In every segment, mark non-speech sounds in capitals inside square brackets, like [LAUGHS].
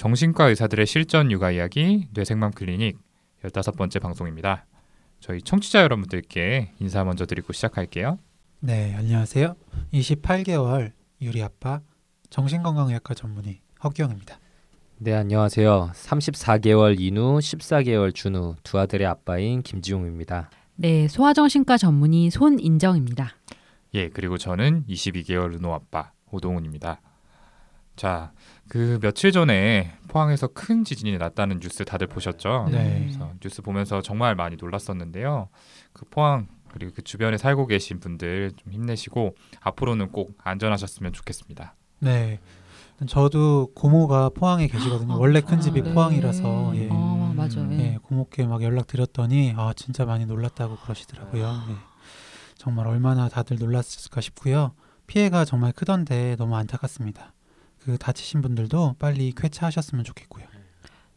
정신과 의사들의 실전 육아 이야기 뇌생맘 클리닉 15번째 방송입니다. 저희 청취자 여러분들께 인사 먼저 드리고 시작할게요. 네, 안녕하세요. 28개월 유리 아빠 정신건강의학과 전문의 허기영입니다. 네, 안녕하세요. 34개월 인우, 14개월 준우 두 아들의 아빠인 김지용입니다. 네, 소아정신과 전문의 손인정입니다. 예, 그리고 저는 22개월 은호 아빠 오동훈입니다. 자, 그 며칠 전에 포항에서 큰 지진이 났다는 뉴스 다들 보셨죠? 네. 그래서 뉴스 보면서 정말 많이 놀랐었는데요. 그 포항 그리고 그 주변에 살고 계신 분들 좀 힘내시고 앞으로는 꼭 안전하셨으면 좋겠습니다. 네. 저도 고모가 포항에 계시거든요. 원래 큰 집이 아, 네. 포항이라서 예. 어, 맞아요. 예. 예, 고모께 막 연락 드렸더니 아 진짜 많이 놀랐다고 그러시더라고요. 예. 정말 얼마나 다들 놀랐을까 싶고요. 피해가 정말 크던데 너무 안타깝습니다. 그 다치신 분들도 빨리 쾌차하셨으면 좋겠고요.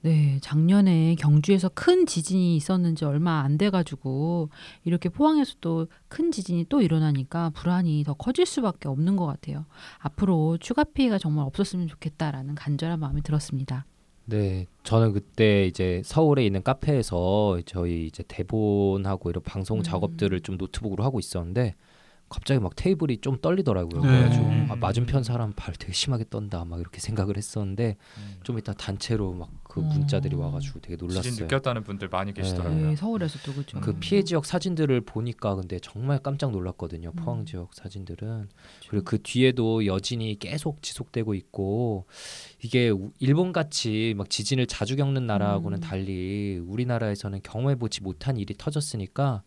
네, 작년에 경주에서 큰 지진이 있었는지 얼마 안 돼가지고 이렇게 포항에서 또 큰 지진이 또 일어나니까 불안이 더 커질 수밖에 없는 것 같아요. 앞으로 추가 피해가 정말 없었으면 좋겠다라는 간절한 마음이 들었습니다. 네, 저는 그때 이제 서울에 있는 카페에서 저희 이제 대본하고 이런 방송 음. 작업들을 좀 노트북으로 하고 있었는데 갑자기 막 테이블이 좀 떨리더라고요. 네. 그래가지고 음. 아, 맞은편 사람 발 되게 심하게 떤다 막 이렇게 생각을 했었는데 좀 이따 단체로 막그 음. 문자들이 와가지고 되게 놀랐어요. 지진 느꼈다는 분들 많이 계시더라고요. 네, 서울에서도 그죠. 그 피해 지역 사진들을 보니까 근데 정말 깜짝 놀랐거든요. 음. 포항 지역 사진들은 그리고 그 뒤에도 여진이 계속 지속되고 있고 이게 우- 일본 같이 막 지진을 자주 겪는 나라하고는 음. 달리 우리나라에서는 경험해 보지 못한 일이 터졌으니까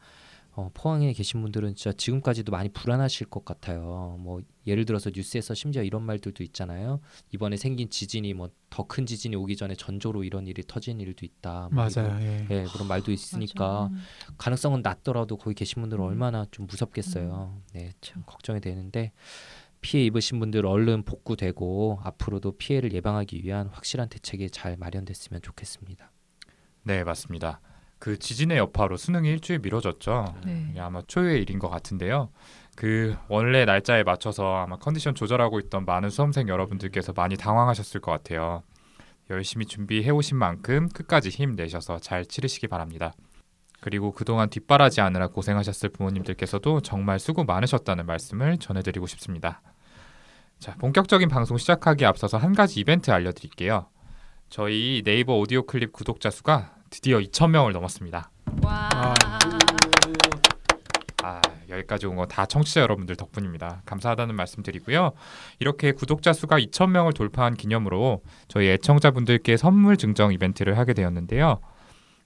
어, 포항에 계신 분들은 진짜 지금까지도 많이 불안하실 것 같아요. 뭐 예를 들어서 뉴스에서 심지어 이런 말들도 있잖아요. 이번에 생긴 지진이 뭐 더 큰 지진이 오기 전에 전조로 이런 일이 터진 일도 있다. 뭐 맞아요. 예. 예, 그런 말도 있으니까 맞아. 가능성은 낮더라도 거기 계신 분들은 음. 얼마나 좀 무섭겠어요. 네, 그쵸. 참 걱정이 되는데 피해 입으신 분들 얼른 복구되고 앞으로도 피해를 예방하기 위한 확실한 대책이 잘 마련됐으면 좋겠습니다. 네, 맞습니다. 그 지진의 여파로 수능이 일주일 미뤄졌죠. 네. 이게 아마 초유의 일인 것 같은데요. 그 원래 날짜에 맞춰서 아마 컨디션 조절하고 있던 많은 수험생 여러분들께서 많이 당황하셨을 것 같아요. 열심히 준비해 오신 만큼 끝까지 힘내셔서 잘 치르시기 바랍니다. 그리고 그동안 뒷바라지 하느라 고생하셨을 부모님들께서도 정말 수고 많으셨다는 말씀을 전해드리고 싶습니다. 자, 본격적인 방송 시작하기에 앞서서 한 가지 이벤트 알려드릴게요. 저희 네이버 오디오 클립 구독자 수가 드디어 2,000명을 넘었습니다. 와. 아. 아, 여기까지 온 거 다 청취자 여러분들 덕분입니다. 감사하다는 말씀 드리고요. 이렇게 구독자 수가 2,000명을 돌파한 기념으로 저희 애청자분들께 선물 증정 이벤트를 하게 되었는데요.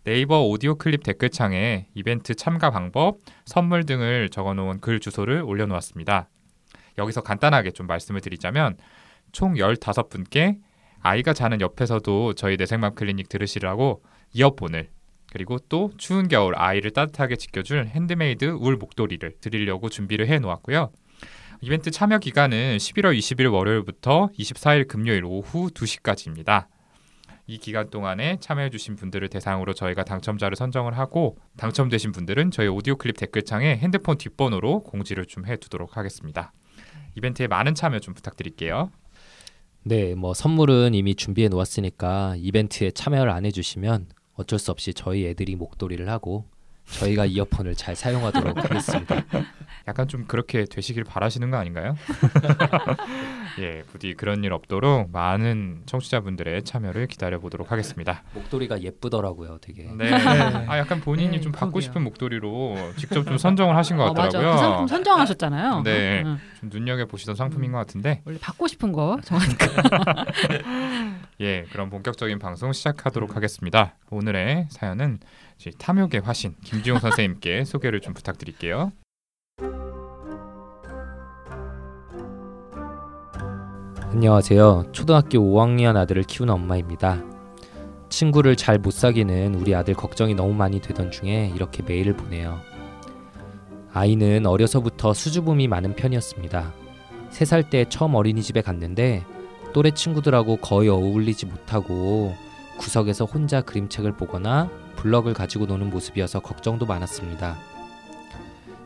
네이버 오디오 클립 댓글창에 이벤트 참가 방법, 선물 등을 적어 놓은 글 주소를 올려 놓았습니다. 여기서 간단하게 좀 말씀을 드리자면 총 15분께 아이가 자는 옆에서도 저희 내생맘 클리닉 들으시라고 이어폰을 그리고 또 추운 겨울 아이를 따뜻하게 지켜줄 핸드메이드 울 목도리를 드리려고 준비를 해 놓았고요. 이벤트 참여 기간은 11월 20일 월요일부터 24일 금요일 오후 2시까지입니다. 이 기간 동안에 참여해주신 분들을 대상으로 저희가 당첨자를 선정을 하고 당첨되신 분들은 저희 오디오 클립 댓글창에 핸드폰 뒷번호로 공지를 좀 해두도록 하겠습니다. 이벤트에 많은 참여 좀 부탁드릴게요. 네, 뭐 선물은 이미 준비해 놓았으니까 이벤트에 참여를 안 해주시면 어쩔 수 없이 저희 애들이 목도리를 하고 저희가 이어폰을 잘 사용하도록 [LAUGHS] 하겠습니다. 약간 좀 그렇게 되시길 바라시는 거 아닌가요? [LAUGHS] 예, 부디 그런 일 없도록 많은 청취자분들의 참여를 기다려 보도록 하겠습니다. 목도리가 예쁘더라고요, 되게. [LAUGHS] 네. 아 약간 본인이 네, 좀 받고 그러게요. 싶은 목도리로 직접 좀 선정을 하신 것 어, 맞아. 같더라고요. 그 상품 선정하셨잖아요. 네. 응. 좀 눈여겨 보시던 상품인 것 같은데, 원래 받고 싶은 거 정하니까. 예, 그럼 본격적인 방송 시작하도록 하겠습니다. 오늘의 사연은 탐욕의 화신 김지용 선생님께 [LAUGHS] 소개를 좀 부탁드릴게요. 안녕하세요. 초등학교 5학년 아들을 키우는 엄마입니다. 친구를 잘 못 사귀는 우리 아들 걱정이 너무 많이 되던 중에 이렇게 메일을 보내요. 아이는 어려서부터 수줍음이 많은 편이었습니다. 3살 때 처음 어린이집에 갔는데 또래 친구들하고 거의 어울리지 못하고 구석에서 혼자 그림책을 보거나 블럭을 가지고 노는 모습이어서 걱정도 많았습니다.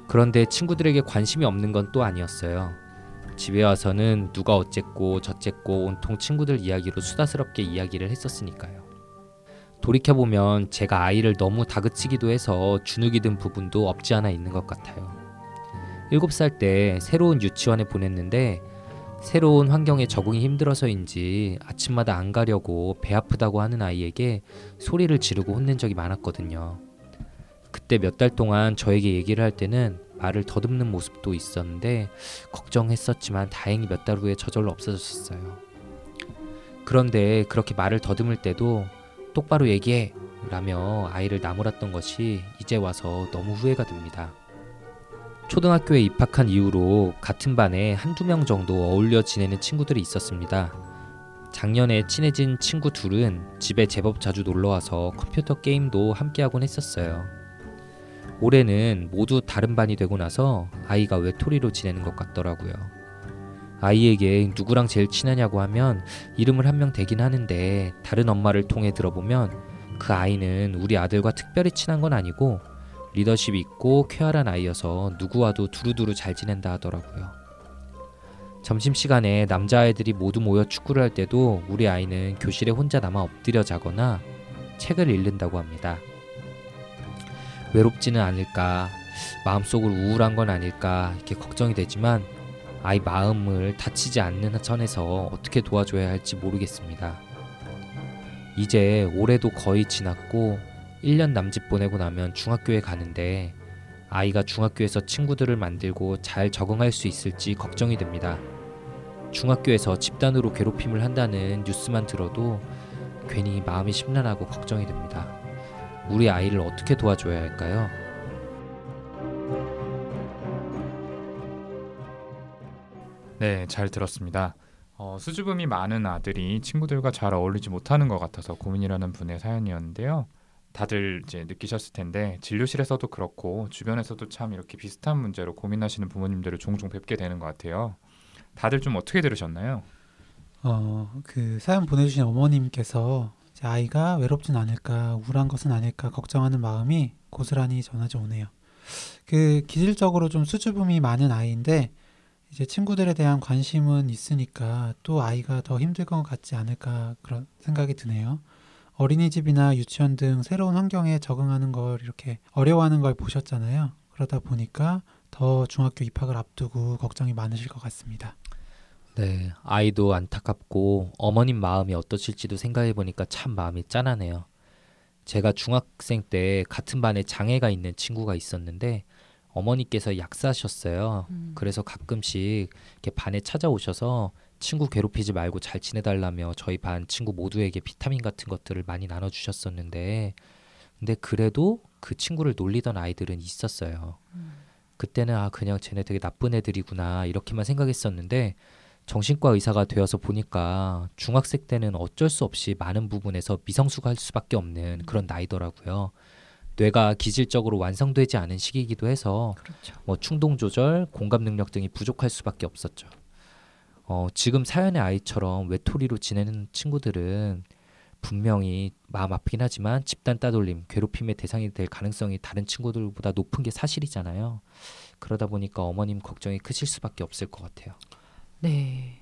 그런데 친구들에게 관심이 없는 건 또 아니었어요. 집에 와서는 누가 어쨌고 저쨌고 온통 친구들 이야기로 수다스럽게 이야기를 했었으니까요. 돌이켜보면 제가 아이를 너무 다그치기도 해서 주눅이 든 부분도 없지 않아 있는 것 같아요. 7살 때 새로운 유치원에 보냈는데 새로운 환경에 적응이 힘들어서인지 아침마다 안 가려고 배 아프다고 하는 아이에게 소리를 지르고 혼낸 적이 많았거든요. 그때 몇 달 동안 저에게 얘기를 할 때는 말을 더듬는 모습도 있었는데 걱정했었지만 다행히 몇 달 후에 저절로 없어졌어요. 그런데 그렇게 말을 더듬을 때도 똑바로 얘기해 라며 아이를 나무랐던 것이 이제 와서 너무 후회가 됩니다. 초등학교에 입학한 이후로 같은 반에 한두 명 정도 어울려 지내는 친구들이 있었습니다. 작년에 친해진 친구 둘은 집에 제법 자주 놀러 와서 컴퓨터 게임도 함께하곤 했었어요. 올해는 모두 다른 반이 되고 나서 아이가 외톨이로 지내는 것 같더라고요. 아이에게 누구랑 제일 친하냐고 하면 이름을 한 명 대긴 하는데 다른 엄마를 통해 들어보면 그 아이는 우리 아들과 특별히 친한 건 아니고 리더십 있고 쾌활한 아이여서 누구와도 두루두루 잘 지낸다 하더라고요. 점심시간에 남자아이들이 모두 모여 축구를 할 때도 우리 아이는 교실에 혼자 남아 엎드려 자거나 책을 읽는다고 합니다. 외롭지는 않을까, 마음속으로 우울한 건 아닐까 이렇게 걱정이 되지만 아이 마음을 다치지 않는 선에서 어떻게 도와줘야 할지 모르겠습니다. 이제 올해도 거의 지났고 1년 남짓 보내고 나면 중학교에 가는데 아이가 중학교에서 친구들을 만들고 잘 적응할 수 있을지 걱정이 됩니다. 중학교에서 집단으로 괴롭힘을 한다는 뉴스만 들어도 괜히 마음이 심란하고 걱정이 됩니다. 우리 아이를 어떻게 도와줘야 할까요? 네, 잘 들었습니다. 어, 수줍음이 많은 아들이 친구들과 잘 어울리지 못하는 것 같아서 고민이라는 분의 사연이었는데요. 다들 이제 느끼셨을 텐데 진료실에서도 그렇고 주변에서도 참 이렇게 비슷한 문제로 고민하시는 부모님들을 종종 뵙게 되는 것 같아요. 다들 좀 어떻게 들으셨나요? 어, 그 사연 보내주신 어머님께서 제 아이가 외롭진 않을까, 우울한 것은 아닐까 걱정하는 마음이 고스란히 전하져 오네요. 그 기질적으로 좀 수줍음이 많은 아이인데 이제 친구들에 대한 관심은 있으니까 또 아이가 더 힘들 것 같지 않을까 그런 생각이 드네요. 어린이집이나 유치원 등 새로운 환경에 적응하는 걸 이렇게 어려워하는 걸 보셨잖아요. 그러다 보니까 더 중학교 입학을 앞두고 걱정이 많으실 것 같습니다. 네, 아이도 안타깝고 어머님 마음이 어떠실지도 생각해 보니까 참 마음이 짠하네요. 제가 중학생 때 같은 반에 장애가 있는 친구가 있었는데 어머니께서 약사셨어요. 음. 그래서 가끔씩 이렇게 반에 찾아오셔서 친구 괴롭히지 말고 잘 지내달라며 저희 반 친구 모두에게 비타민 같은 것들을 많이 나눠주셨었는데 근데 그래도 그 친구를 놀리던 아이들은 있었어요. 그때는 아 그냥 쟤네 되게 나쁜 애들이구나 이렇게만 생각했었는데 정신과 의사가 되어서 보니까 중학생 때는 어쩔 수 없이 많은 부분에서 미성숙할 수밖에 없는 그런 나이더라고요. 뇌가 기질적으로 완성되지 않은 시기이기도 해서 그렇죠. 뭐 충동 조절, 공감 능력 등이 부족할 수밖에 없었죠. 어, 지금 사연의 아이처럼 외톨이로 지내는 친구들은 분명히 마음 아프긴 하지만 집단 따돌림, 괴롭힘의 대상이 될 가능성이 다른 친구들보다 높은 게 사실이잖아요. 그러다 보니까 어머님 걱정이 크실 수밖에 없을 것 같아요. 네.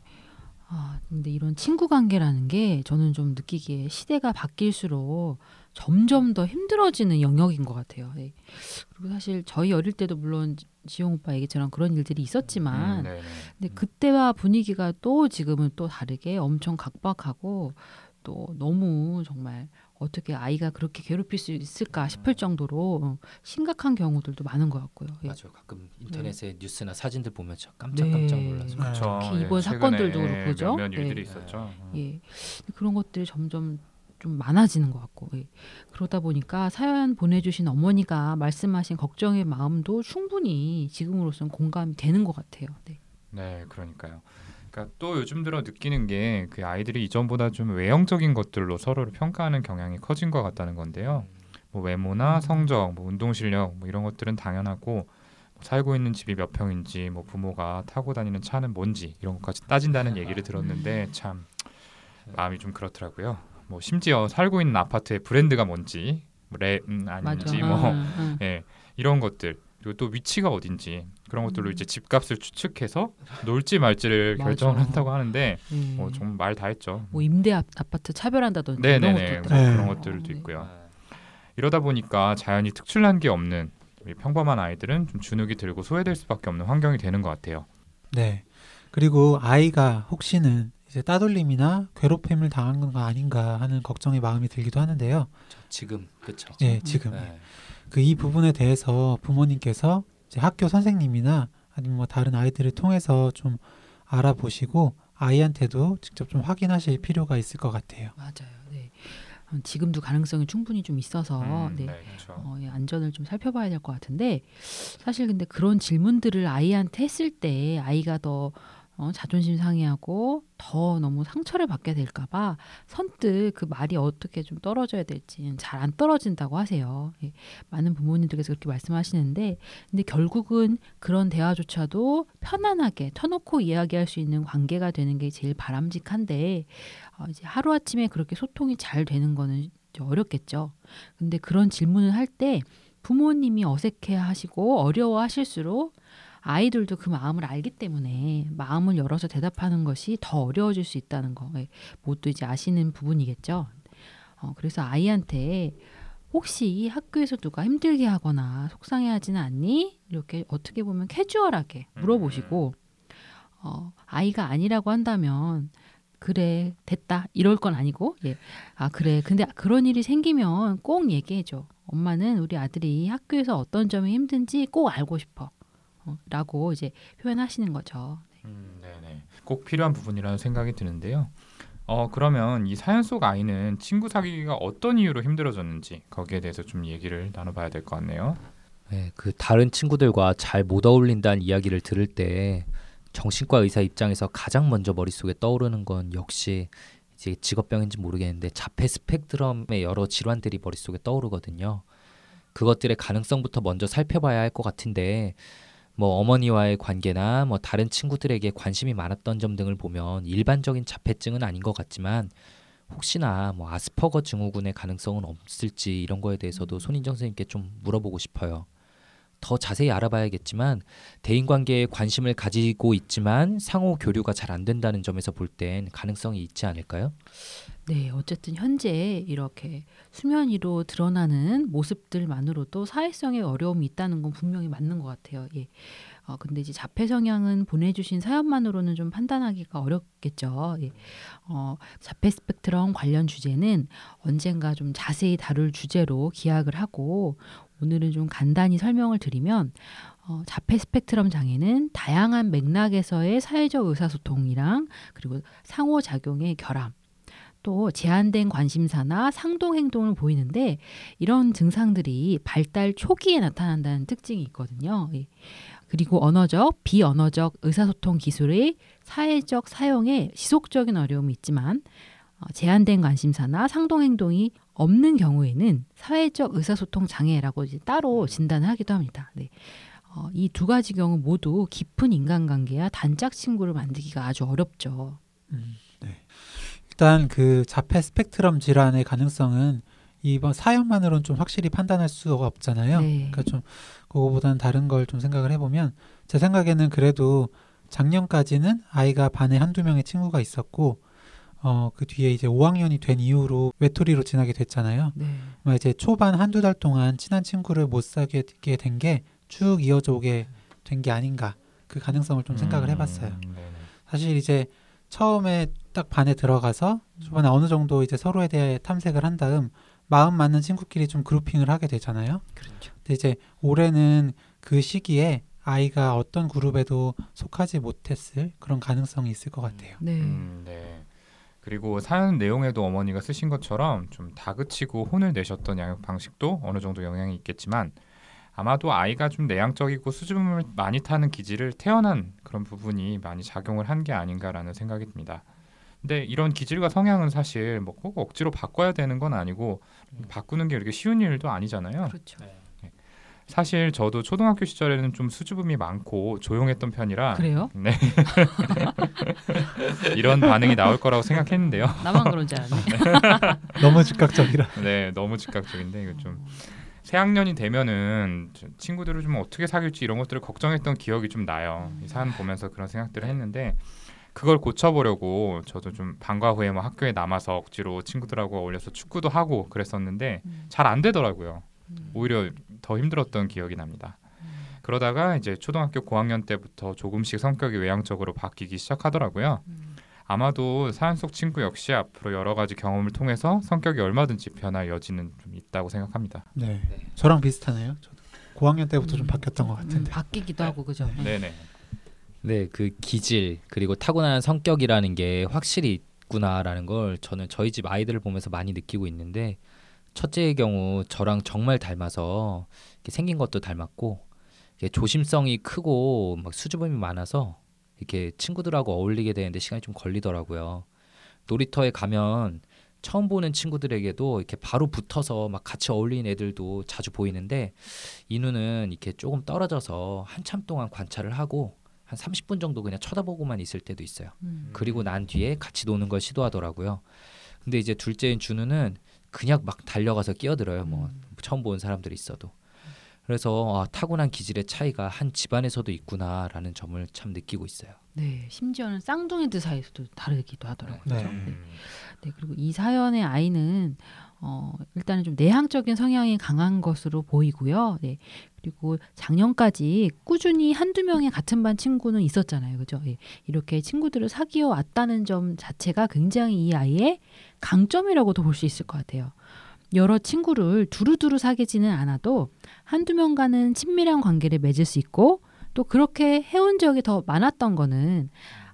아, 근데 이런 친구 관계라는 게 저는 좀 느끼기에 시대가 바뀔수록 점점 더 힘들어지는 영역인 것 같아요. 네. 그리고 사실 저희 어릴 때도 물론 지용 오빠 얘기처럼 그런 일들이 있었지만 음. 근데 그때와 분위기가 또 지금은 또 다르게 엄청 각박하고 또 너무 정말 어떻게 아이가 그렇게 괴롭힐 수 있을까 싶을 정도로 심각한 경우들도 많은 것 같고요. 예. 맞아요. 가끔 인터넷에 뉴스나 사진들 보면 깜짝깜짝 네. 놀라서 그렇죠. 특히 예, 이번 사건들도 그렇고 그죠? 몇몇 일들이 네. 있었죠. 음. 예. 그런 것들이 점점 좀 많아지는 것 같고 예. 그러다 보니까 사연 보내주신 어머니가 말씀하신 걱정의 마음도 충분히 지금으로서는 공감이 되는 것 같아요. 네. 네, 그러니까요. 그러니까 또 요즘 들어 느끼는 게 그 아이들이 이전보다 좀 외형적인 것들로 서로를 평가하는 경향이 커진 것 같다는 건데요. 뭐 외모나 성적, 뭐 운동 실력 뭐 이런 것들은 당연하고 뭐 살고 있는 집이 몇 평인지, 뭐 부모가 타고 다니는 차는 뭔지 이런 것까지 따진다는 얘기를 들었는데 참 마음이 좀 그렇더라고요. 뭐 심지어 살고 있는 아파트의 브랜드가 뭔지, 뭐 랩 음, 맞아. 아닌지 뭐 응, 응. [LAUGHS] 예, 이런 것들 그리고 또 위치가 어딘지 그런 것들로 음. 이제 집값을 추측해서 놀지 말지를 맞아. 결정을 한다고 하는데 네. 뭐 정말 말다 했죠. 뭐 임대 아, 아파트 차별한다든지 네네네 것도 뭐 네. 그런 것들도 네. 있고요. 이러다 보니까 자연히 특출난 게 없는 우리 평범한 아이들은 좀 주눅이 들고 소외될 수밖에 없는 환경이 되는 것 같아요. 네. 그리고 아이가 혹시는 이제 따돌림이나 괴롭힘을 당한 건 아닌가 하는 걱정의 마음이 들기도 하는데요. 지금 그렇죠. 예, 지금 네. 그이 부분에 대해서 부모님께서 이제 학교 선생님이나 아니면 뭐 다른 아이들을 통해서 좀 알아보시고 아이한테도 직접 좀 확인하실 필요가 있을 것 같아요. 맞아요. 네. 어, 지금도 가능성이 충분히 좀 있어서 음, 네. 그렇죠. 어, 예, 안전을 좀 살펴봐야 될 것 같은데 사실 근데 그런 질문들을 아이한테 했을 때 아이가 더 어, 자존심 상해하고 더 너무 상처를 받게 될까봐 선뜻 그 말이 어떻게 좀 떨어져야 될지 잘안 떨어진다고 하세요. 예, 많은 부모님들께서 그렇게 말씀하시는데 근데 결국은 그런 대화조차도 편안하게 터놓고 이야기할 수 있는 관계가 되는 게 제일 바람직한데 어, 이제 하루 아침에 그렇게 소통이 잘 되는 거는 어렵겠죠. 근데 그런 질문을 할 때 부모님이 어색해 하시고 어려워 하실수록 아이들도 그 마음을 알기 때문에 마음을 열어서 대답하는 것이 더 어려워질 수 있다는 거. 예, 모두 이제 아시는 부분이겠죠. 어, 그래서 아이한테 혹시 학교에서 누가 힘들게 하거나 속상해 하지는 않니? 이렇게 어떻게 보면 캐주얼하게 물어보시고 어, 아이가 아니라고 한다면 그래 됐다 이럴 건 아니고 예. 아 그래 근데 그런 일이 생기면 꼭 얘기해줘 엄마는 우리 아들이 학교에서 어떤 점이 힘든지 꼭 알고 싶어 어, 라고 이제 표현하시는 거죠 음, 네네. 꼭 필요한 부분이라는 생각이 드는데요. 어 그러면 이 사연 속 아이는 친구 사귀기가 어떤 이유로 힘들어졌는지 거기에 대해서 좀 얘기를 나눠봐야 될 것 같네요. 네, 그 다른 친구들과 잘 못 어울린다는 이야기를 들을 때 정신과 의사 입장에서 가장 먼저 머릿속에 떠오르는 건 역시 이제 직업병인지 모르겠는데 자폐 스펙트럼의 여러 질환들이 머릿속에 떠오르거든요. 그것들의 가능성부터 먼저 살펴봐야 할 것 같은데 뭐 어머니와의 관계나 뭐 다른 친구들에게 관심이 많았던 점 등을 보면 일반적인 자폐증은 아닌 것 같지만 혹시나 뭐 아스퍼거 증후군의 가능성은 없을지 이런 거에 대해서도 손인정 선생님께 좀 물어보고 싶어요. 더 자세히 알아봐야겠지만 대인 관계에 관심을 가지고 있지만 상호 교류가 잘 안 된다는 점에서 볼 땐 가능성이 있지 않을까요? 네 어쨌든 현재 이렇게 수면 위로 드러나는 모습들만으로도 사회성의 어려움이 있다는 건 분명히 맞는 것 같아요 예. 어, 근데 이제 자폐 성향은 보내주신 사연만으로는 좀 판단하기가 어렵겠죠. 예. 어, 자폐 스펙트럼 관련 주제는 언젠가 좀 자세히 다룰 주제로 기약을 하고 오늘은 좀 간단히 설명을 드리면 어, 자폐 스펙트럼 장애는 다양한 맥락에서의 사회적 의사소통이랑 그리고 상호작용의 결함 또 제한된 관심사나 상동 행동을 보이는데 이런 증상들이 발달 초기에 나타난다는 특징이 있거든요. 예. 그리고 언어적, 비언어적 의사소통 기술의 사회적 사용에 지속적인 어려움이 있지만 어, 제한된 관심사나 상동 행동이 없는 경우에는 사회적 의사소통 장애라고 이제 따로 진단을 하기도 합니다. 네. 어, 이 두 가지 경우 모두 깊은 인간관계와 단짝 친구를 만들기가 아주 어렵죠. 음, 네. 일단 그 자폐 스펙트럼 질환의 가능성은 이번 사연만으로는 좀 확실히 판단할 수가 없잖아요. 네. 그러니까 좀 그거보다는 다른 걸 좀 생각을 해보면 제 생각에는 그래도 작년까지는 아이가 반에 한두 명의 친구가 있었고 어 그 뒤에 이제 5학년이 된 이후로 외톨이로 지나게 됐잖아요. 네. 뭐 이제 초반 한두 달 동안 친한 친구를 못 사귀게 된 게 쭉 이어져 오게 된 게 아닌가 그 가능성을 좀 생각을 해봤어요. 음, 네네. 사실 이제 처음에 딱 반에 들어가서 초반에 어느 정도 이제 서로에 대해 탐색을 한 다음 마음 맞는 친구끼리 좀 그룹핑을 하게 되잖아요. 그렇죠. 근데 이제 올해는 그 시기에 아이가 어떤 그룹에도 속하지 못했을 그런 가능성이 있을 것 같아요. 네. 음, 네. 그리고 사연 내용에도 어머니가 쓰신 것처럼 좀 다그치고 혼을 내셨던 양육 방식도 어느 정도 영향이 있겠지만 아마도 아이가 좀 내향적이고 수줍음을 많이 타는 기질을 태어난 그런 부분이 많이 작용을 한 게 아닌가라는 생각이 듭니다. 근데 이런 기질과 성향은 사실 뭐 꼭 억지로 바꿔야 되는 건 아니고 바꾸는 게 이렇게 쉬운 일도 아니잖아요. 그렇죠. 사실 저도 초등학교 시절에는 좀 수줍음이 많고 조용했던 편이라 그래요? 네. [LAUGHS] 이런 반응이 나올 거라고 생각했는데요. [LAUGHS] 나만 그런 줄 알았네. 너무 즉각적이라. [LAUGHS] 네, 너무 즉각적인데 이거 좀 새학년이 되면은 좀 친구들을 좀 어떻게 사귈지 이런 것들을 걱정했던 기억이 좀 나요. 이 사연 보면서 그런 생각들을 했는데 그걸 고쳐보려고 저도 좀 방과 후에 뭐 학교에 남아서 억지로 친구들하고 어울려서 축구도 하고 그랬었는데 음. 잘안 되더라고요. 음. 오히려 더 힘들었던 기억이 납니다. 그러다가 이제 초등학교 고학년 때부터 조금씩 성격이 외향적으로 바뀌기 시작하더라고요. 음. 아마도 사연 속 친구 역시 앞으로 여러 가지 경험을 통해서 성격이 얼마든지 변할 여지는 좀 있다고 생각합니다. 네. 저랑 비슷하네요. 저도 고학년 때부터 좀 음. 바뀌었던 것 음, 같은데. 바뀌기도 하고 그죠. 네. 네네. 네, 그 기질 그리고 타고난 성격이라는 게 확실히 있구나라는 걸 저는 저희 집 아이들을 보면서 많이 느끼고 있는데 첫째의 경우 저랑 정말 닮아서 생긴 것도 닮았고 조심성이 크고 막 수줍음이 많아서 이렇게 친구들하고 어울리게 되는데 시간이 좀 걸리더라고요. 놀이터에 가면 처음 보는 친구들에게도 이렇게 바로 붙어서 막 같이 어울리는 애들도 자주 보이는데 이누는 이렇게 조금 떨어져서 한참 동안 관찰을 하고 한 30분 정도 그냥 쳐다보고만 있을 때도 있어요. 음. 그리고 난 뒤에 같이 노는 걸 시도하더라고요. 근데 이제 둘째인 준우는 그냥 막 달려가서 끼어들어요. 뭐 음. 처음 본 사람들이 있어도. 그래서 아, 타고난 기질의 차이가 한 집안에서도 있구나라는 점을 참 느끼고 있어요. 네, 심지어는 쌍둥이들 사이에서도 다르기도 하더라고요. 네. 그죠? 음. 네, 그리고 이 사연의 아이는 어, 일단은 좀 내향적인 성향이 강한 것으로 보이고요. 네. 그리고 작년까지 꾸준히 한두 명의 같은 반 친구는 있었잖아요. 그죠? 예. 이렇게 친구들을 사귀어 왔다는 점 자체가 굉장히 이 아이의 강점이라고도 볼 수 있을 것 같아요. 여러 친구를 두루두루 사귀지는 않아도 한두 명과는 친밀한 관계를 맺을 수 있고 또 그렇게 해온 적이 더 많았던 거는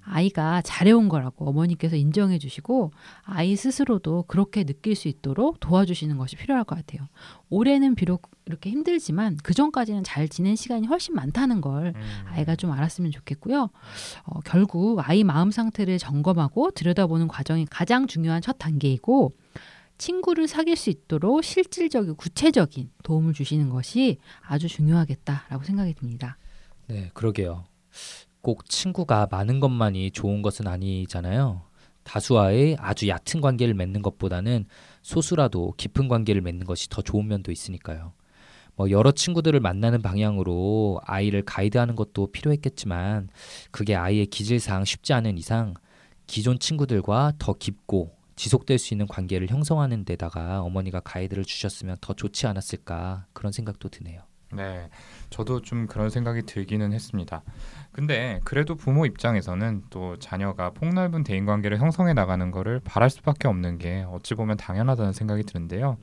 아이가 잘해온 거라고 어머니께서 인정해 주시고 아이 스스로도 그렇게 느낄 수 있도록 도와주시는 것이 필요할 것 같아요. 올해는 비록 이렇게 힘들지만 그 전까지는 잘 지낸 시간이 훨씬 많다는 걸 음. 아이가 좀 알았으면 좋겠고요. 어, 결국 아이 마음 상태를 점검하고 들여다보는 과정이 가장 중요한 첫 단계이고 친구를 사귈 수 있도록 실질적이고 구체적인 도움을 주시는 것이 아주 중요하겠다라고 생각이 듭니다. 네, 그러게요. 꼭 친구가 많은 것만이 좋은 것은 아니잖아요. 다수와의 아주 얕은 관계를 맺는 것보다는 소수라도 깊은 관계를 맺는 것이 더 좋은 면도 있으니까요. 뭐 여러 친구들을 만나는 방향으로 아이를 가이드하는 것도 필요했겠지만 그게 아이의 기질상 쉽지 않은 이상 기존 친구들과 더 깊고 지속될 수 있는 관계를 형성하는 데다가 어머니가 가이드를 주셨으면 더 좋지 않았을까 그런 생각도 드네요. 네, 저도 좀 그런 생각이 들기는 했습니다. 근데 그래도 부모 입장에서는 또 자녀가 폭넓은 대인 관계를 형성해 나가는 거를 바랄 수밖에 없는 게 어찌 보면 당연하다는 생각이 드는데요.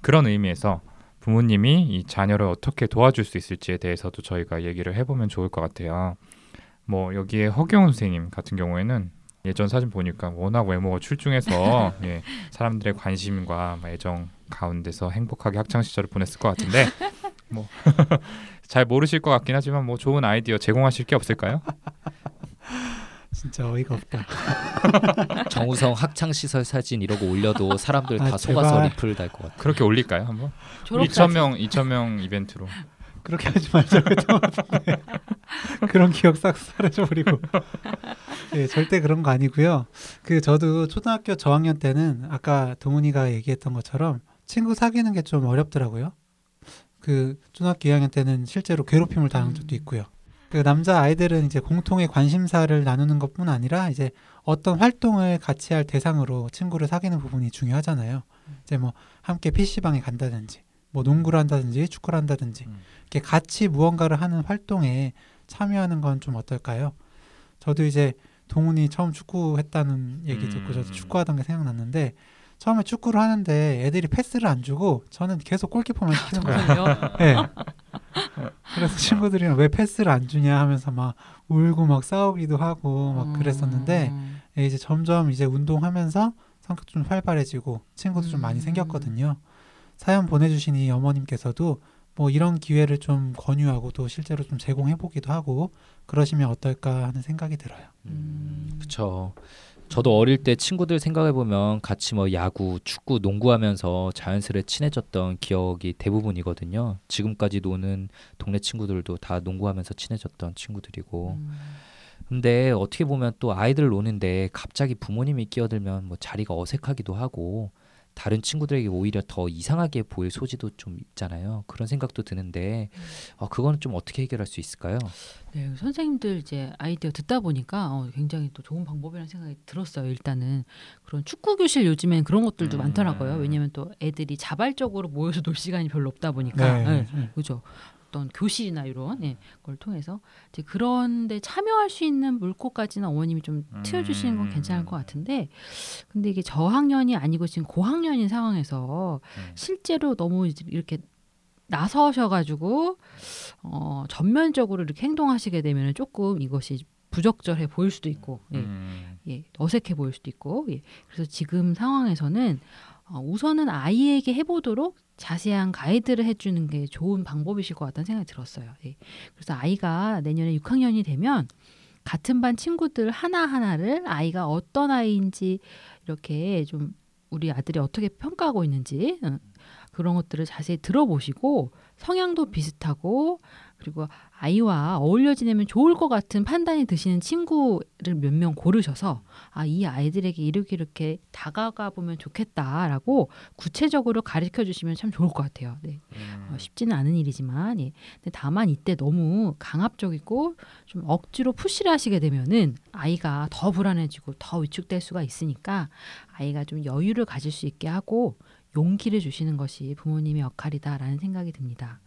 그런 의미에서 부모님이 이 자녀를 어떻게 도와줄 수 있을지에 대해서도 저희가 얘기를 해보면 좋을 것 같아요. 뭐 여기에 허경 선생님 같은 경우에는 예전 사진 보니까 워낙 외모가 출중해서 [LAUGHS] 예, 사람들의 관심과 뭐 애정 가운데서 행복하게 학창 시절을 보냈을 것 같은데 뭐 [LAUGHS] 잘 모르실 것 같긴 하지만 뭐 좋은 아이디어 제공하실 게 없을까요? [LAUGHS] 진짜 어이가 없다. [LAUGHS] 정우성 학창 시설 사진 이러고 올려도 사람들 아, 다 속아서 제발. 리플 달 것 같아. 그렇게 올릴까요 한번? 졸업사진. 2천 명 2천 명 이벤트로. 그렇게 하지 말자고 그런 기억 싹 사라져 버리고 예 절대 그런 거 아니고요 그 저도 초등학교 저학년 때는 아까 동훈이가 얘기했던 것처럼 친구 사귀는 게 좀 어렵더라고요 그 초등학교 2학년 때는 실제로 괴롭힘을 당한 적도 있고요 그 남자 아이들은 이제 공통의 관심사를 나누는 것뿐 아니라 이제 어떤 활동을 같이 할 대상으로 친구를 사귀는 부분이 중요하잖아요 이제 뭐 함께 PC방에 간다든지 뭐 농구를 한다든지 축구를 한다든지 음. 이렇게 같이 무언가를 하는 활동에 참여하는 건 좀 어떨까요? 저도 이제 동훈이 처음 축구 했다는 얘기 듣고 음. 저도 축구하던 게 생각났는데 처음에 축구를 하는데 애들이 패스를 안 주고 저는 계속 골키퍼만 시키는 거예요. [LAUGHS] 네. 그래서 친구들이랑 왜 패스를 안 주냐 하면서 막 울고 막 싸우기도 하고 막 그랬었는데 음. 예, 이제 점점 이제 운동하면서 성격 좀 활발해지고 친구도 좀 많이 음. 생겼거든요. 사연 보내주신 이 어머님께서도 뭐 이런 기회를 좀 권유하고 또 실제로 좀 제공해 보기도 하고 그러시면 어떨까 하는 생각이 들어요. 음, 그쵸. 저도 어릴 때 친구들 생각해 보면 같이 뭐 야구, 축구, 농구하면서 자연스레 친해졌던 기억이 대부분이거든요. 지금까지 노는 동네 친구들도 다 농구하면서 친해졌던 친구들이고. 음. 근데 어떻게 보면 또 아이들 노는데 갑자기 부모님이 끼어들면 뭐 자리가 어색하기도 하고 다른 친구들에게 오히려 더 이상하게 보일 소지도 좀 있잖아요. 그런 생각도 드는데 어, 그거는 좀 어떻게 해결할 수 있을까요? 네, 선생님들 이제 아이디어 듣다 보니까 어, 굉장히 또 좋은 방법이라는 생각이 들었어요. 일단은 그런 축구 교실 요즘엔 그런 것들도 음. 많더라고요. 왜냐하면 또 애들이 자발적으로 모여서 놀 시간이 별로 없다 보니까, 네. 네, 그죠. 어떤 교실이나 이런 예, 걸 통해서 이제 그런데 참여할 수 있는 물고까지는 어머님이 좀 트여주시는 건 음. 괜찮을 것 같은데, 근데 이게 저학년이 아니고 지금 고학년인 상황에서 음. 실제로 너무 이렇게 나서셔가지고 어, 전면적으로 이렇게 행동하시게 되면 조금 이것이 부적절해 보일 수도 있고 예, 음. 예, 어색해 보일 수도 있고 예. 그래서 지금 상황에서는 어, 우선은 아이에게 해보도록 자세한 가이드를 해주는 게 좋은 방법이실 것 같다는 생각이 들었어요. 예. 그래서 아이가 내년에 6학년이 되면 같은 반 친구들 하나 하나를 아이가 어떤 아이인지 이렇게 좀 우리 아들이 어떻게 평가하고 있는지 어, 그런 것들을 자세히 들어보시고 성향도 비슷하고 그리고 아이와 어울려 지내면 좋을 것 같은 판단이 드시는 친구를 몇 명 고르셔서 아 이 아이들에게 이렇게 이렇게 다가가 보면 좋겠다라고 구체적으로 가르쳐 주시면 참 좋을 것 같아요. 네. 어, 쉽지는 않은 일이지만 예. 근데 다만 이때 너무 강압적이고 좀 억지로 푸시를 하시게 되면은 아이가 더 불안해지고 더 위축될 수가 있으니까 아이가 좀 여유를 가질 수 있게 하고 용기를 주시는 것이 부모님의 역할이다라는 생각이 듭니다.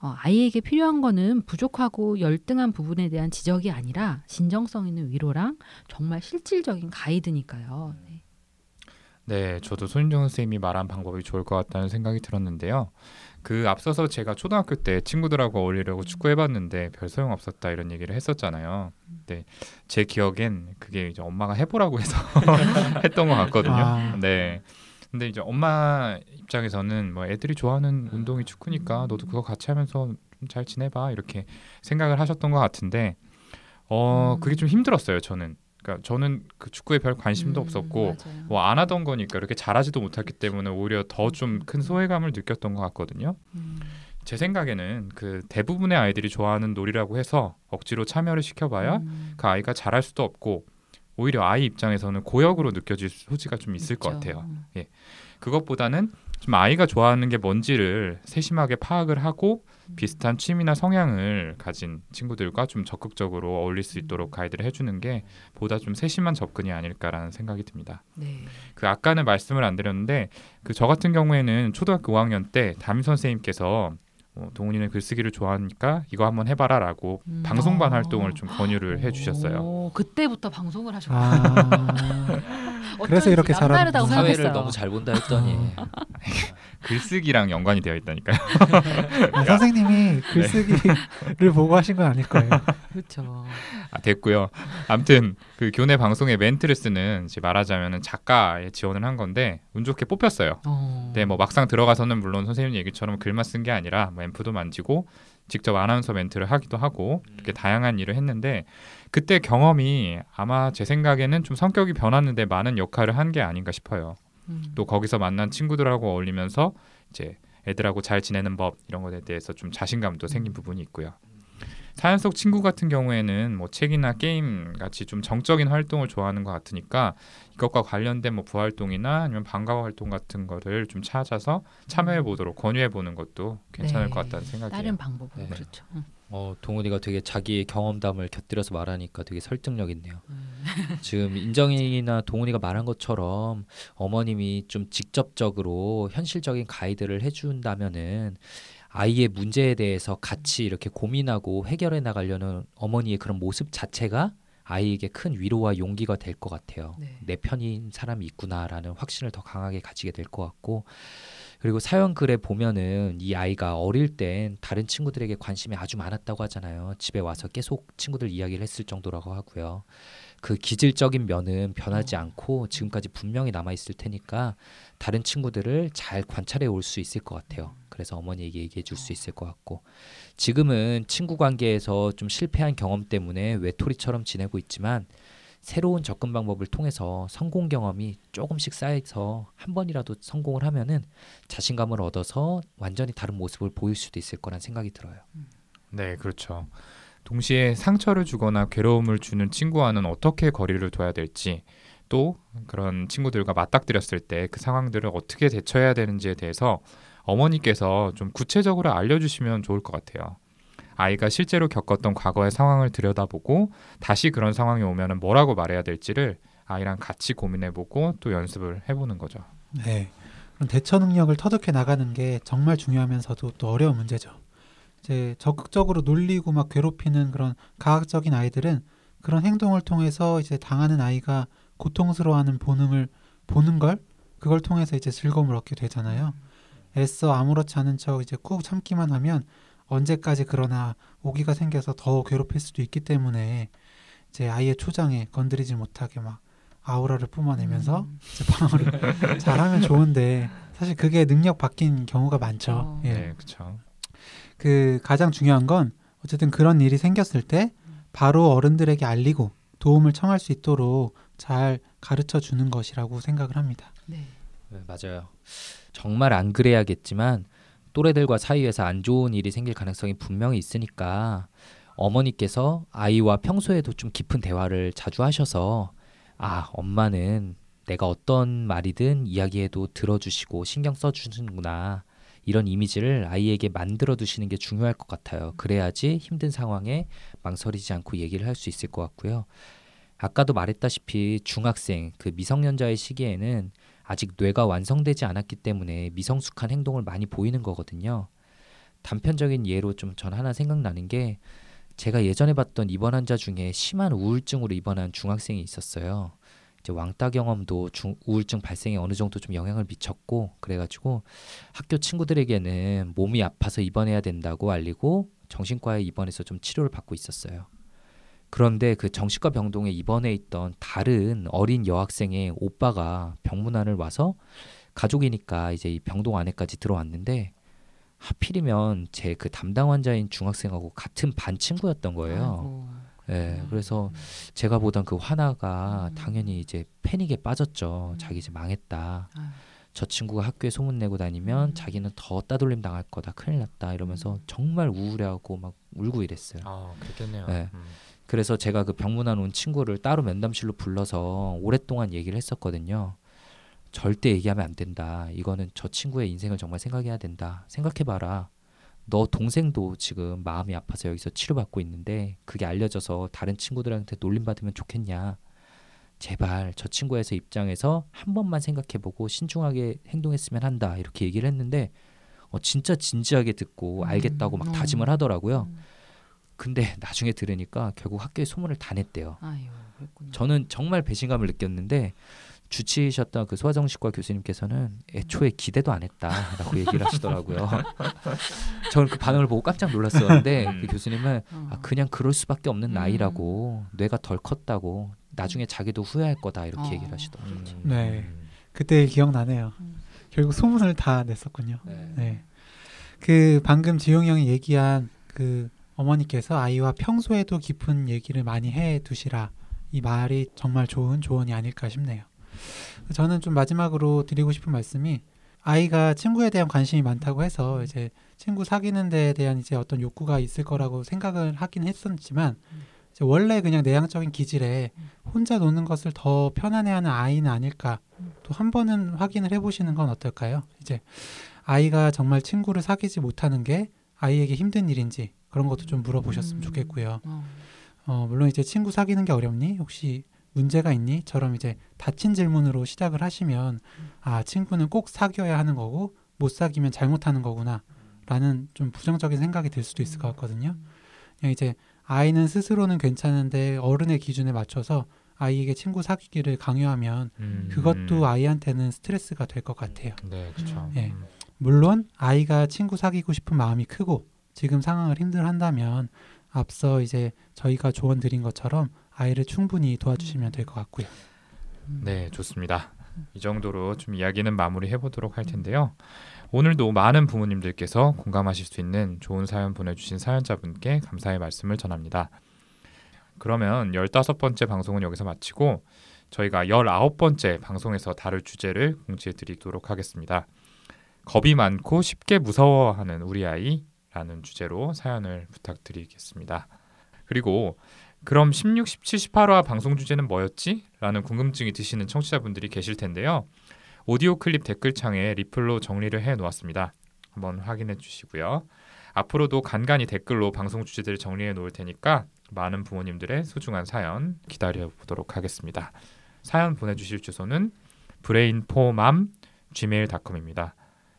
어, 아이에게 필요한 거는 부족하고 열등한 부분에 대한 지적이 아니라 진정성 있는 위로랑 정말 실질적인 가이드니까요. 네. 네, 저도 손인정 선생님이 말한 방법이 좋을 것 같다는 생각이 들었는데요. 그 앞서서 제가 초등학교 때 친구들하고 어울리려고 축구해봤는데 별 소용 없었다 이런 얘기를 했었잖아요. 근데 제 기억엔 그게 이제 엄마가 해보라고 해서 [LAUGHS] 했던 것 같거든요. 아. 네. 근데 이제 엄마 입장에서는 뭐 애들이 좋아하는 운동이 축구니까 너도 그거 같이 하면서 좀 잘 지내봐 이렇게 생각을 하셨던 것 같은데 어 음. 그게 좀 힘들었어요 저는. 그러니까 저는 그 축구에 별 관심도 음, 없었고. 뭐 안 하던 거니까 이렇게 잘하지도 못했기 때문에 오히려 더 좀 큰 소외감을 느꼈던 것 같거든요. 음. 제 생각에는 그 대부분의 아이들이 좋아하는 놀이라고 해서 억지로 참여를 시켜봐야 음. 그 아이가 잘할 수도 없고 오히려 아이 입장에서는 고역으로 느껴질 소지가 좀 있을 것 있죠. 같아요. 그것보다는 좀 아이가 좋아하는 게 뭔지를 세심하게 파악을 하고 비슷한 취미나 성향을 가진 친구들과 좀 적극적으로 어울릴 수 있도록 가이드를 해주는 게 보다 좀 세심한 접근이 아닐까라는 생각이 듭니다. 네. 그 아까는 말씀을 안 드렸는데 그 저 같은 경우에는 초등학교 5학년 때 담임 선생님께서 어, 동훈이는 글쓰기를 좋아하니까 이거 한번 해봐라라고 음. 방송반 아. 활동을 좀 권유를 해주셨어요. 오, 그때부터 방송을 하셨구나. 아, [LAUGHS] 그래서 이렇게 남다르다고 잘하는구나. 사회를 생각했어요. 너무 잘 본다 했더니 글쓰기랑 연관이 되어 있다니까요. [LAUGHS] 아, 선생님이 글쓰기를 보고 하신 건 아닐 거예요. 그렇죠. 아, 됐고요. 아무튼 그 교내 방송에 멘트를 쓰는 이제 말하자면은 작가에 지원을 한 건데 운 좋게 뽑혔어요. 어. 네, 뭐 막상 들어가서는 물론 선생님 얘기처럼 글만 쓴 게 아니라 뭐 앰프도 만지고 직접 아나운서 멘트를 하기도 하고 이렇게 다양한 일을 했는데 그때 경험이 아마 제 생각에는 좀 성격이 변하는데 많은 역할을 한 게 아닌가 싶어요. 음. 또 거기서 만난 친구들하고 어울리면서 이제 애들하고 잘 지내는 법 이런 것에 대해서 좀 자신감도 생긴 부분이 있고요. 사연 속 친구 같은 경우에는 뭐 책이나 게임 같이 좀 정적인 활동을 좋아하는 것 같으니까 이것과 관련된 뭐 부활동이나 아니면 방과후 활동 같은 거를 좀 찾아서 참여해 보도록 권유해 보는 것도 괜찮을 네. 것 같다는 생각이에요. 다른 방법은 네. 그렇죠. 음. 어, 동훈이가 되게 자기의 경험담을 곁들여서 말하니까 되게 설득력 있네요. 음. 지금 인정이나 동훈이가 말한 것처럼 어머님이 좀 직접적으로 현실적인 가이드를 해준다면은 아이의 문제에 대해서 같이 이렇게 고민하고 해결해 나가려는 어머니의 그런 모습 자체가 아이에게 큰 위로와 용기가 될 것 같아요. 네. 내 편인 사람이 있구나라는 확신을 더 강하게 가지게 될 것 같고 그리고 사연 글에 보면은 이 아이가 어릴 땐 다른 친구들에게 관심이 아주 많았다고 하잖아요. 집에 와서 계속 친구들 이야기를 했을 정도라고 하고요. 그 기질적인 면은 변하지 않고 지금까지 분명히 남아 있을 테니까 다른 친구들을 잘 관찰해 올 수 있을 것 같아요. 그래서 어머니에게 얘기해 줄 수 있을 것 같고 지금은 친구 관계에서 좀 실패한 경험 때문에 외톨이처럼 지내고 있지만 새로운 접근 방법을 통해서 성공 경험이 조금씩 쌓여서 한 번이라도 성공을 하면은 자신감을 얻어서 완전히 다른 모습을 보일 수도 있을 거란 생각이 들어요. 네, 그렇죠. 동시에 상처를 주거나 괴로움을 주는 친구와는 어떻게 거리를 둬야 될지 또 그런 친구들과 맞닥뜨렸을 때 그 상황들을 어떻게 대처해야 되는지에 대해서 어머니께서 좀 구체적으로 알려주시면 좋을 것 같아요. 아이가 실제로 겪었던 과거의 상황을 들여다보고 다시 그런 상황이 오면 뭐라고 말해야 될지를 아이랑 같이 고민해보고 또 연습을 해보는 거죠. 네. 그런 대처 능력을 터득해 나가는 게 정말 중요하면서도 또 어려운 문제죠. 이제 적극적으로 놀리고 막 괴롭히는 그런 가학적인 아이들은 그런 행동을 통해서 이제 당하는 아이가 고통스러워하는 본능을 보는 걸 그걸 통해서 이제 즐거움을 얻게 되잖아요. 애써 아무렇지 않은 척 이제 꾹 참기만 하면 언제까지 그러나 오기가 생겨서 더 괴롭힐 수도 있기 때문에 이제 아이의 초장에 건드리지 못하게 막 아우라를 뿜어내면서 음. 이제 방어를 [LAUGHS] 잘하면 좋은데 사실 그게 능력 바뀐 경우가 많죠. 어. 예. 네, 그렇죠. 그 가장 중요한 건 어쨌든 그런 일이 생겼을 때 바로 어른들에게 알리고 도움을 청할 수 있도록 잘 가르쳐 주는 것이라고 생각을 합니다. 네. 네, 맞아요. 정말 안 그래야겠지만 또래들과 사이에서 안 좋은 일이 생길 가능성이 분명히 있으니까 어머니께서 아이와 평소에도 좀 깊은 대화를 자주 하셔서 아 엄마는 내가 어떤 말이든 이야기해도 들어주시고 신경 써주는구나 이런 이미지를 아이에게 만들어 두시는 게 중요할 것 같아요. 그래야지 힘든 상황에 망설이지 않고 얘기를 할 수 있을 것 같고요. 아까도 말했다시피 중학생 그 미성년자의 시기에는 아직 뇌가 완성되지 않았기 때문에 미성숙한 행동을 많이 보이는 거거든요. 단편적인 예로 좀 전 하나 생각나는 게 제가 예전에 봤던 입원 환자 중에 심한 우울증으로 입원한 중학생이 있었어요. 이제 왕따 경험도 중, 우울증 발생에 어느 정도 좀 영향을 미쳤고 그래가지고 학교 친구들에게는 몸이 아파서 입원해야 된다고 알리고 정신과에 입원해서 좀 치료를 받고 있었어요. 그런데 그 정신과 병동에 입원해 있던 다른 어린 여학생의 오빠가 병문안을 와서 가족이니까 이제 이 병동 안에까지 들어왔는데 하필이면 제 그 담당 환자인 중학생하고 같은 반 친구였던 거예요. 아이고. 예, 그래서 제가 보던 그 화나가 음. 당연히 이제 패닉에 빠졌죠. 자기 이제 망했다. 아유. 저 친구가 학교에 소문 내고 다니면 음. 자기는 더 따돌림 당할 거다. 큰일 났다. 이러면서 정말 우울해하고 막 울고 이랬어요. 아, 그렇겠네요. 네. 음. 그래서 제가 그 병문안 온 친구를 따로 면담실로 불러서 오랫동안 얘기를 했었거든요. 절대 얘기하면 안 된다. 이거는 저 친구의 인생을 정말 생각해야 된다. 생각해봐라. 너 동생도 지금 마음이 아파서 여기서 치료받고 있는데 그게 알려져서 다른 친구들한테 놀림받으면 좋겠냐. 제발 저 친구에서 입장에서 한 번만 생각해보고 신중하게 행동했으면 한다. 이렇게 얘기를 했는데 어, 진짜 진지하게 듣고 음. 알겠다고 막 음. 다짐을 하더라고요. 음. 근데 나중에 들으니까 결국 학교에 소문을 다 냈대요. 아유. 저는 정말 배신감을 느꼈는데 주치셨던 그 소아정신과 교수님께서는 애초에 기대도 안 했다라고 [LAUGHS] 얘기를 하시더라고요. [LAUGHS] 저는 그 반응을 보고 깜짝 놀랐었는데 음. 그 교수님은 어. 아, 그냥 그럴 수밖에 없는 음. 나이라고 뇌가 덜 컸다고 나중에 자기도 후회할 거다 이렇게 어. 얘기를 하시더라고요. 음. 네. 그때 일 기억나네요. 음. 결국 소문을 다 냈었군요. 네. 네. 그 방금 지용이 형이 얘기한 그 어머니께서 아이와 평소에도 깊은 얘기를 많이 해 두시라 이 말이 정말 좋은 조언이 아닐까 싶네요. 저는 좀 마지막으로 드리고 싶은 말씀이 아이가 친구에 대한 관심이 많다고 해서 이제 친구 사귀는 데에 대한 이제 어떤 욕구가 있을 거라고 생각을 하긴 했었지만 원래 그냥 내향적인 기질에 혼자 노는 것을 더 편안해하는 아이는 아닐까 또 한 번은 확인을 해보시는 건 어떨까요? 이제 아이가 정말 친구를 사귀지 못하는 게 아이에게 힘든 일인지 그런 것도 좀 물어보셨으면 음. 좋겠고요. 어. 어, 물론 이제 친구 사귀는 게 어렵니? 혹시 문제가 있니? 처럼 이제 닫힌 질문으로 시작을 하시면 아 친구는 꼭 사귀어야 하는 거고 못 사귀면 잘못하는 거구나 라는 좀 부정적인 생각이 들 수도 있을 것 같거든요. 그냥 이제 아이는 스스로는 괜찮은데 어른의 기준에 맞춰서 아이에게 친구 사귀기를 강요하면 음. 그것도 아이한테는 스트레스가 될 것 같아요. 네, 그렇죠. 예. 물론 아이가 친구 사귀고 싶은 마음이 크고 지금 상황을 힘들한다면 앞서 이제 저희가 조언 드린 것처럼 아이를 충분히 도와주시면 될 것 같고요. 네, 좋습니다. 이 정도로 좀 이야기는 마무리해 보도록 할 텐데요. 오늘도 많은 부모님들께서 공감하실 수 있는 좋은 사연 보내주신 사연자분께 감사의 말씀을 전합니다. 그러면 15번째 방송은 여기서 마치고 저희가 19번째 방송에서 다룰 주제를 공지해 드리도록 하겠습니다. 겁이 많고 쉽게 무서워하는 우리 아이 라는 주제로 사연을 부탁드리겠습니다. 그리고 그럼 16, 17, 18화 방송 주제는 뭐였지? 라는 궁금증이 드시는 청취자분들이 계실 텐데요. 오디오 클립 댓글창에 리플로 정리를 해 놓았습니다. 한번 확인해 주시고요. 앞으로도 간간히 댓글로 방송 주제들을 정리해 놓을 테니까 많은 부모님들의 소중한 사연 기다려 보도록 하겠습니다. 사연 보내주실 주소는 brainformam gmail.com입니다.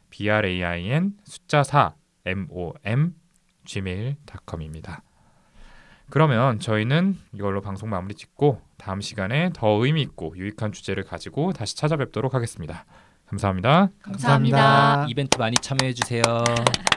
b r a i n 숫자 4 m o m gmail.com입니다. 그러면 저희는 이걸로 방송 마무리 짓고 다음 시간에 더 의미 있고 유익한 주제를 가지고 다시 찾아뵙도록 하겠습니다. 감사합니다. 감사합니다. 이벤트 많이 참여해 주세요. [LAUGHS]